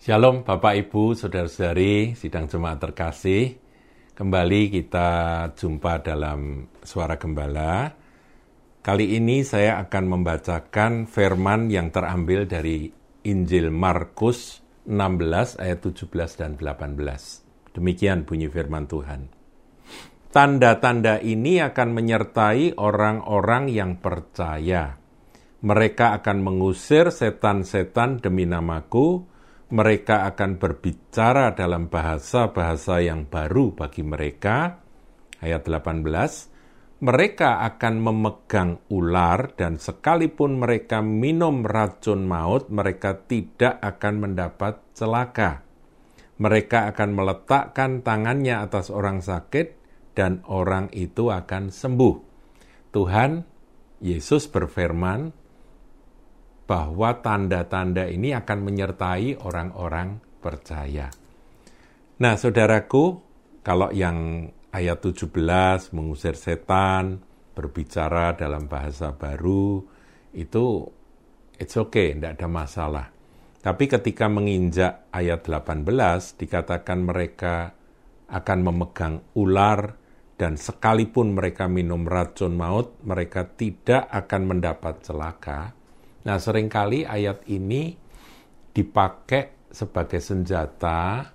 Shalom Bapak Ibu, Saudara-saudari, sidang jemaat terkasih. Kembali kita jumpa dalam Suara Gembala. Kali ini saya akan membacakan firman yang terambil dari Injil Markus 16 ayat 17 dan 18. Demikian bunyi firman Tuhan. Tanda-tanda ini akan menyertai orang-orang yang percaya. Mereka akan mengusir setan-setan demi namaku, mereka akan berbicara dalam bahasa-bahasa yang baru bagi mereka. Ayat 18, mereka akan memegang ular dan sekalipun mereka minum racun maut, mereka tidak akan mendapat celaka. Mereka akan meletakkan tangannya atas orang sakit dan orang itu akan sembuh. Tuhan Yesus berfirman, bahwa tanda-tanda ini akan menyertai orang-orang percaya. Nah, saudaraku, kalau yang ayat 17 mengusir setan, berbicara dalam bahasa baru, itu it's okay, tidak ada masalah. Tapi ketika menginjak ayat 18, dikatakan mereka akan memegang ular dan sekalipun mereka minum racun maut, mereka tidak akan mendapat celaka Nah, sering kali ayat ini dipakai sebagai senjata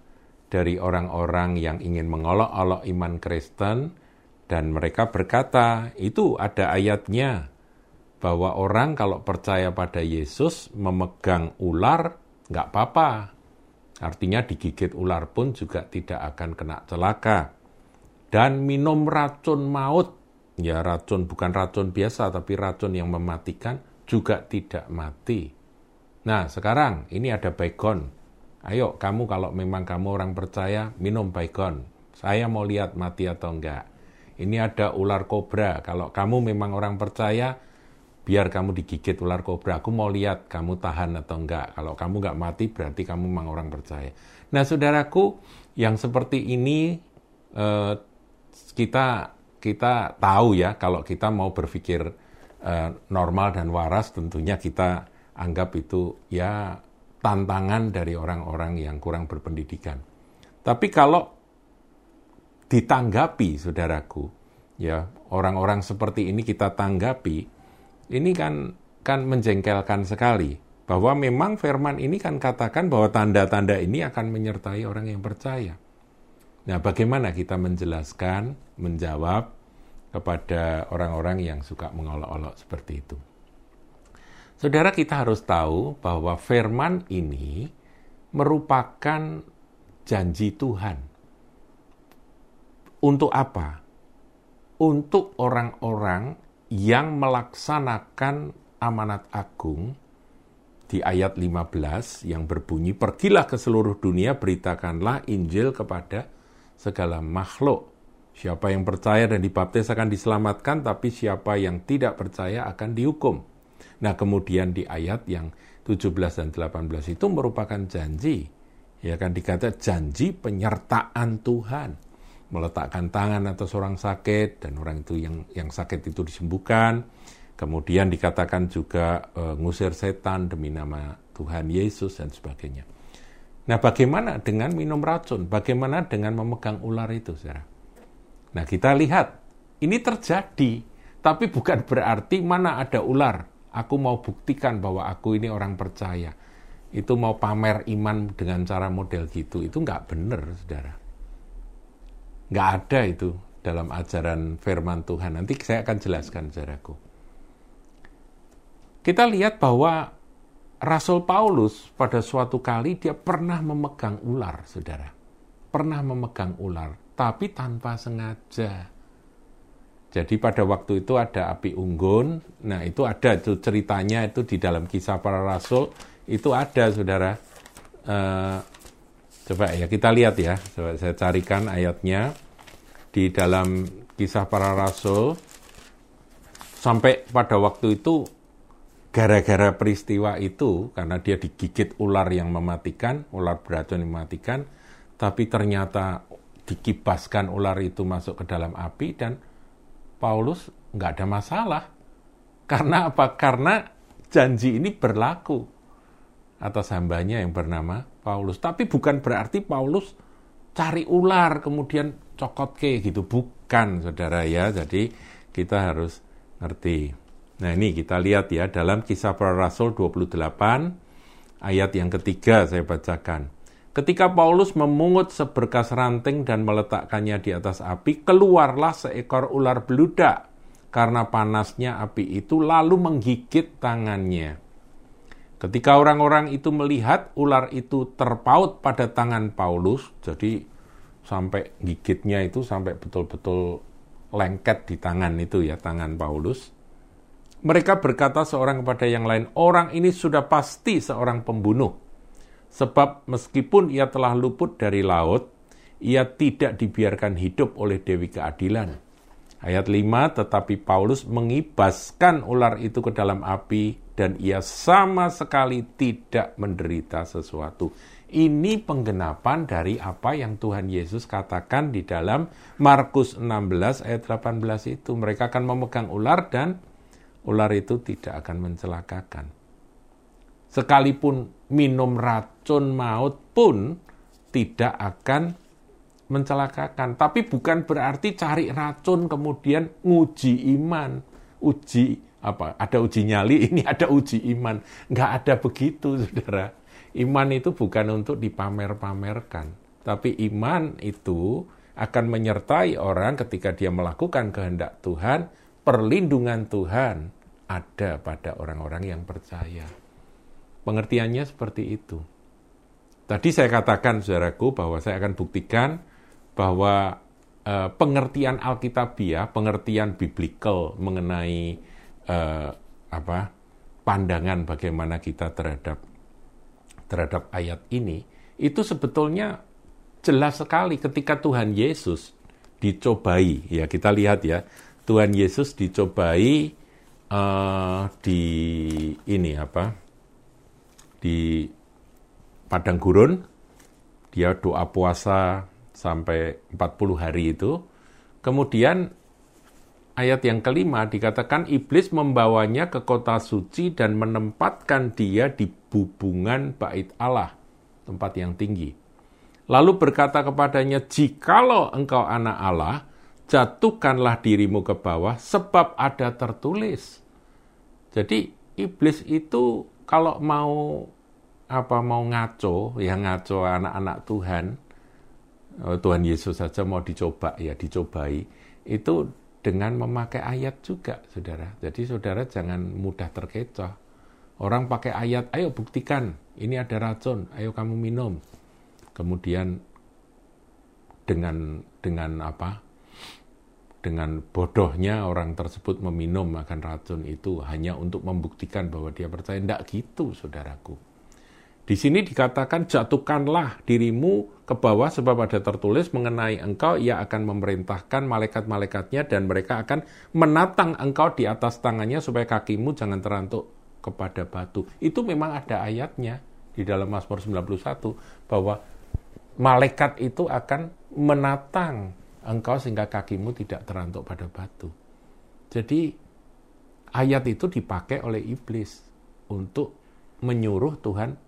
dari orang-orang yang ingin mengolok-olok iman Kristen dan mereka berkata, itu ada ayatnya bahwa orang kalau percaya pada Yesus memegang ular nggak apa-apa. Artinya digigit ular pun juga tidak akan kena celaka. Dan minum racun maut, ya racun bukan racun biasa tapi racun yang mematikan, juga tidak mati. Nah, sekarang ini ada baygon. Ayo, kamu kalau memang kamu orang percaya, minum baygon. Saya mau lihat mati atau enggak. Ini ada ular kobra. Kalau kamu memang orang percaya, biar kamu digigit ular kobra. Aku mau lihat kamu tahan atau enggak. Kalau kamu enggak mati, berarti kamu memang orang percaya. Nah, saudaraku, yang seperti ini eh, kita kita tahu ya, kalau kita mau berpikir Eh, normal dan waras tentunya kita anggap itu ya tantangan dari orang-orang yang kurang berpendidikan. Tapi kalau ditanggapi, saudaraku, ya orang-orang seperti ini kita tanggapi, ini kan kan menjengkelkan sekali bahwa memang firman ini kan katakan bahwa tanda-tanda ini akan menyertai orang yang percaya. Nah, bagaimana kita menjelaskan, menjawab kepada orang-orang yang suka mengolok-olok seperti itu. Saudara kita harus tahu bahwa firman ini merupakan janji Tuhan. Untuk apa? Untuk orang-orang yang melaksanakan amanat agung di ayat 15 yang berbunyi, Pergilah ke seluruh dunia, beritakanlah Injil kepada segala makhluk. Siapa yang percaya dan dibaptis akan diselamatkan, tapi siapa yang tidak percaya akan dihukum. Nah, kemudian di ayat yang 17 dan 18 itu merupakan janji. Ya kan dikata janji penyertaan Tuhan. Meletakkan tangan atas orang sakit dan orang itu yang yang sakit itu disembuhkan. Kemudian dikatakan juga e, ngusir setan demi nama Tuhan Yesus dan sebagainya. Nah, bagaimana dengan minum racun? Bagaimana dengan memegang ular itu, saudara? Nah, kita lihat ini terjadi, tapi bukan berarti mana ada ular. Aku mau buktikan bahwa aku ini orang percaya. Itu mau pamer iman dengan cara model gitu, itu nggak benar, saudara. Nggak ada itu dalam ajaran firman Tuhan. Nanti saya akan jelaskan, saudaraku. Kita lihat bahwa Rasul Paulus pada suatu kali dia pernah memegang ular, saudara. Pernah memegang ular tapi tanpa sengaja. Jadi pada waktu itu ada api unggun, nah itu ada itu ceritanya itu di dalam kisah para rasul itu ada saudara. Uh, coba ya kita lihat ya, coba saya carikan ayatnya di dalam kisah para rasul sampai pada waktu itu gara-gara peristiwa itu karena dia digigit ular yang mematikan, ular beracun yang mematikan, tapi ternyata dikibaskan ular itu masuk ke dalam api dan Paulus nggak ada masalah. Karena apa? Karena janji ini berlaku. atas hambanya yang bernama Paulus. Tapi bukan berarti Paulus cari ular kemudian cokot ke gitu. Bukan saudara ya. Jadi kita harus ngerti. Nah ini kita lihat ya dalam kisah para rasul 28 ayat yang ketiga saya bacakan. Ketika Paulus memungut seberkas ranting dan meletakkannya di atas api, keluarlah seekor ular beludak karena panasnya api itu lalu menggigit tangannya. Ketika orang-orang itu melihat ular itu terpaut pada tangan Paulus, jadi sampai gigitnya itu sampai betul-betul lengket di tangan itu ya, tangan Paulus. Mereka berkata seorang kepada yang lain, orang ini sudah pasti seorang pembunuh Sebab meskipun ia telah luput dari laut, ia tidak dibiarkan hidup oleh Dewi Keadilan. Ayat 5, tetapi Paulus mengibaskan ular itu ke dalam api dan ia sama sekali tidak menderita sesuatu. Ini penggenapan dari apa yang Tuhan Yesus katakan di dalam Markus 16 ayat 18 itu. Mereka akan memegang ular dan ular itu tidak akan mencelakakan. Sekalipun minum racun maut pun tidak akan mencelakakan. Tapi bukan berarti cari racun kemudian nguji iman, uji apa? Ada uji nyali, ini ada uji iman. Nggak ada begitu, saudara. Iman itu bukan untuk dipamer-pamerkan, tapi iman itu akan menyertai orang ketika dia melakukan kehendak Tuhan, perlindungan Tuhan ada pada orang-orang yang percaya. Pengertiannya seperti itu. Tadi saya katakan, saudaraku, bahwa saya akan buktikan bahwa uh, pengertian Alkitabiah, pengertian biblical mengenai uh, apa pandangan bagaimana kita terhadap terhadap ayat ini, itu sebetulnya jelas sekali ketika Tuhan Yesus dicobai. Ya kita lihat ya, Tuhan Yesus dicobai uh, di ini apa? Di padang gurun, dia doa puasa sampai 40 hari itu. Kemudian ayat yang kelima dikatakan iblis membawanya ke kota suci dan menempatkan dia di bubungan bait Allah, tempat yang tinggi. Lalu berkata kepadanya, "Jikalau engkau anak Allah, jatuhkanlah dirimu ke bawah sebab ada tertulis." Jadi iblis itu kalau mau apa mau ngaco, ya ngaco anak-anak Tuhan, oh, Tuhan Yesus saja mau dicoba, ya dicobai, itu dengan memakai ayat juga, saudara. Jadi saudara jangan mudah terkecoh. Orang pakai ayat, ayo buktikan, ini ada racun, ayo kamu minum. Kemudian dengan dengan apa? Dengan bodohnya orang tersebut meminum makan racun itu hanya untuk membuktikan bahwa dia percaya. Tidak gitu, saudaraku di sini dikatakan jatuhkanlah dirimu ke bawah sebab ada tertulis mengenai engkau ia akan memerintahkan malaikat-malaikatnya dan mereka akan menatang engkau di atas tangannya supaya kakimu jangan terantuk kepada batu. Itu memang ada ayatnya di dalam Mazmur 91 bahwa malaikat itu akan menatang engkau sehingga kakimu tidak terantuk pada batu. Jadi ayat itu dipakai oleh iblis untuk menyuruh Tuhan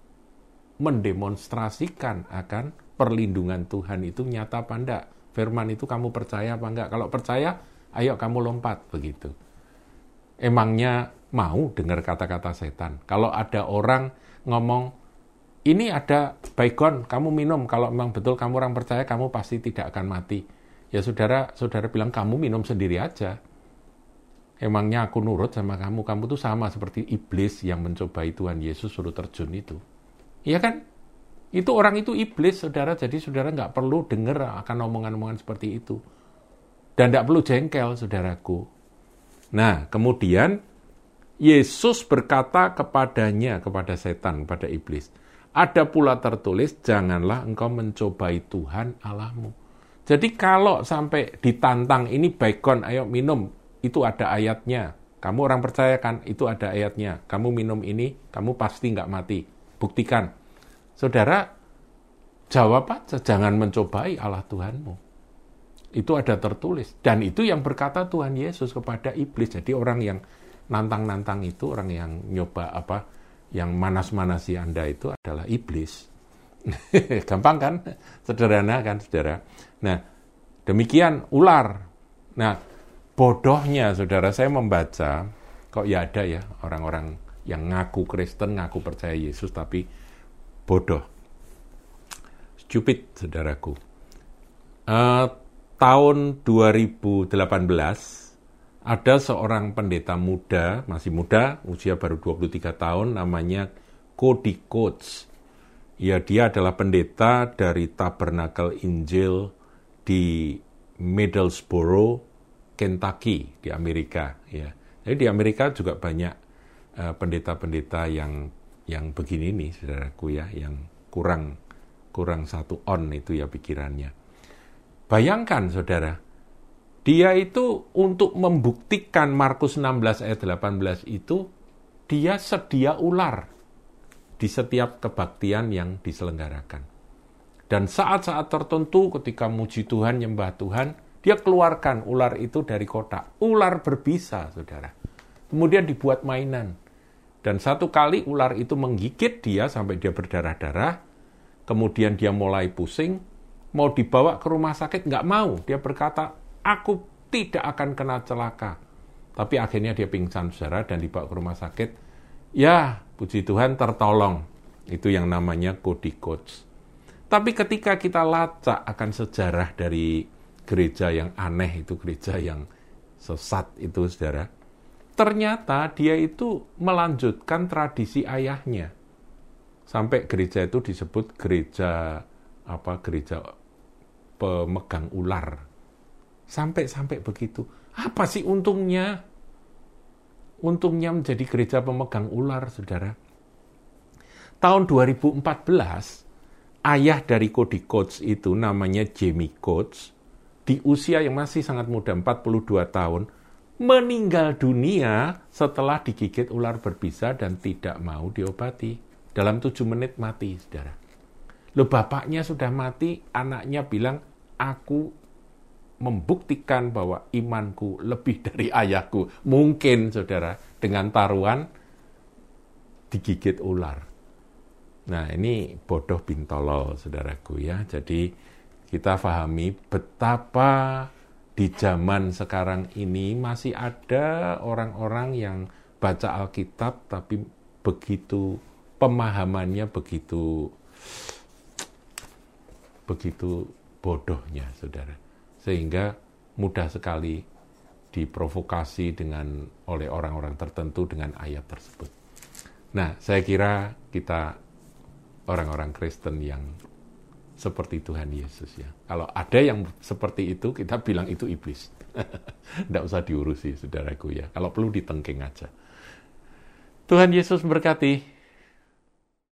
mendemonstrasikan akan perlindungan Tuhan itu nyata apa enggak. Firman itu kamu percaya apa enggak? Kalau percaya, ayo kamu lompat begitu. Emangnya mau dengar kata-kata setan? Kalau ada orang ngomong, ini ada baikon, kamu minum. Kalau memang betul kamu orang percaya, kamu pasti tidak akan mati. Ya saudara, saudara bilang kamu minum sendiri aja. Emangnya aku nurut sama kamu, kamu tuh sama seperti iblis yang mencobai Tuhan Yesus suruh terjun itu. Iya kan? Itu orang itu iblis, saudara. Jadi saudara nggak perlu dengar akan omongan-omongan seperti itu. Dan nggak perlu jengkel, saudaraku. Nah, kemudian Yesus berkata kepadanya, kepada setan, kepada iblis. Ada pula tertulis, janganlah engkau mencobai Tuhan Allahmu. Jadi kalau sampai ditantang, ini baikon, ayo minum, itu ada ayatnya. Kamu orang percaya kan, itu ada ayatnya. Kamu minum ini, kamu pasti nggak mati. Buktikan. Saudara, jawab aja, jangan mencobai Allah Tuhanmu. Itu ada tertulis. Dan itu yang berkata Tuhan Yesus kepada iblis. Jadi orang yang nantang-nantang itu, orang yang nyoba apa, yang manas-manasi Anda itu adalah iblis. Gampang kan? Sederhana kan, saudara? Nah, demikian ular. Nah, bodohnya, saudara, saya membaca, kok ya ada ya orang-orang yang ngaku Kristen, ngaku percaya Yesus, tapi bodoh. Stupid, saudaraku. Uh, tahun 2018, ada seorang pendeta muda, masih muda, usia baru 23 tahun, namanya Cody Coates Ya, dia adalah pendeta dari Tabernacle Injil di Middlesboro, Kentucky di Amerika. Ya, jadi di Amerika juga banyak pendeta-pendeta yang yang begini nih, saudaraku ya, yang kurang kurang satu on itu ya pikirannya. Bayangkan, saudara, dia itu untuk membuktikan Markus 16 ayat 18 itu dia sedia ular di setiap kebaktian yang diselenggarakan. Dan saat-saat tertentu ketika muji Tuhan, nyembah Tuhan, dia keluarkan ular itu dari kotak. Ular berbisa, saudara. Kemudian dibuat mainan. Dan satu kali ular itu menggigit dia sampai dia berdarah-darah. Kemudian dia mulai pusing. Mau dibawa ke rumah sakit, nggak mau. Dia berkata, aku tidak akan kena celaka. Tapi akhirnya dia pingsan, saudara, dan dibawa ke rumah sakit. Ya, puji Tuhan tertolong. Itu yang namanya Cody Coach. Tapi ketika kita lacak akan sejarah dari gereja yang aneh itu, gereja yang sesat itu, saudara, ternyata dia itu melanjutkan tradisi ayahnya. Sampai gereja itu disebut gereja apa gereja pemegang ular. Sampai-sampai begitu. Apa sih untungnya? untungnya menjadi gereja pemegang ular, saudara. Tahun 2014, ayah dari Cody Coates itu namanya Jamie Coates, di usia yang masih sangat muda, 42 tahun, meninggal dunia setelah digigit ular berbisa dan tidak mau diobati. Dalam tujuh menit mati, saudara. Lo bapaknya sudah mati, anaknya bilang, aku membuktikan bahwa imanku lebih dari ayahku. Mungkin, saudara, dengan taruhan digigit ular. Nah, ini bodoh bintolol, saudaraku ya. Jadi, kita pahami betapa di zaman sekarang ini masih ada orang-orang yang baca Alkitab, tapi begitu pemahamannya begitu begitu bodohnya, saudara sehingga mudah sekali diprovokasi dengan oleh orang-orang tertentu dengan ayat tersebut. Nah, saya kira kita orang-orang Kristen yang seperti Tuhan Yesus ya. Kalau ada yang seperti itu, kita bilang itu iblis. Tidak usah diurusi, saudaraku ya. Kalau perlu ditengking aja. Tuhan Yesus berkati.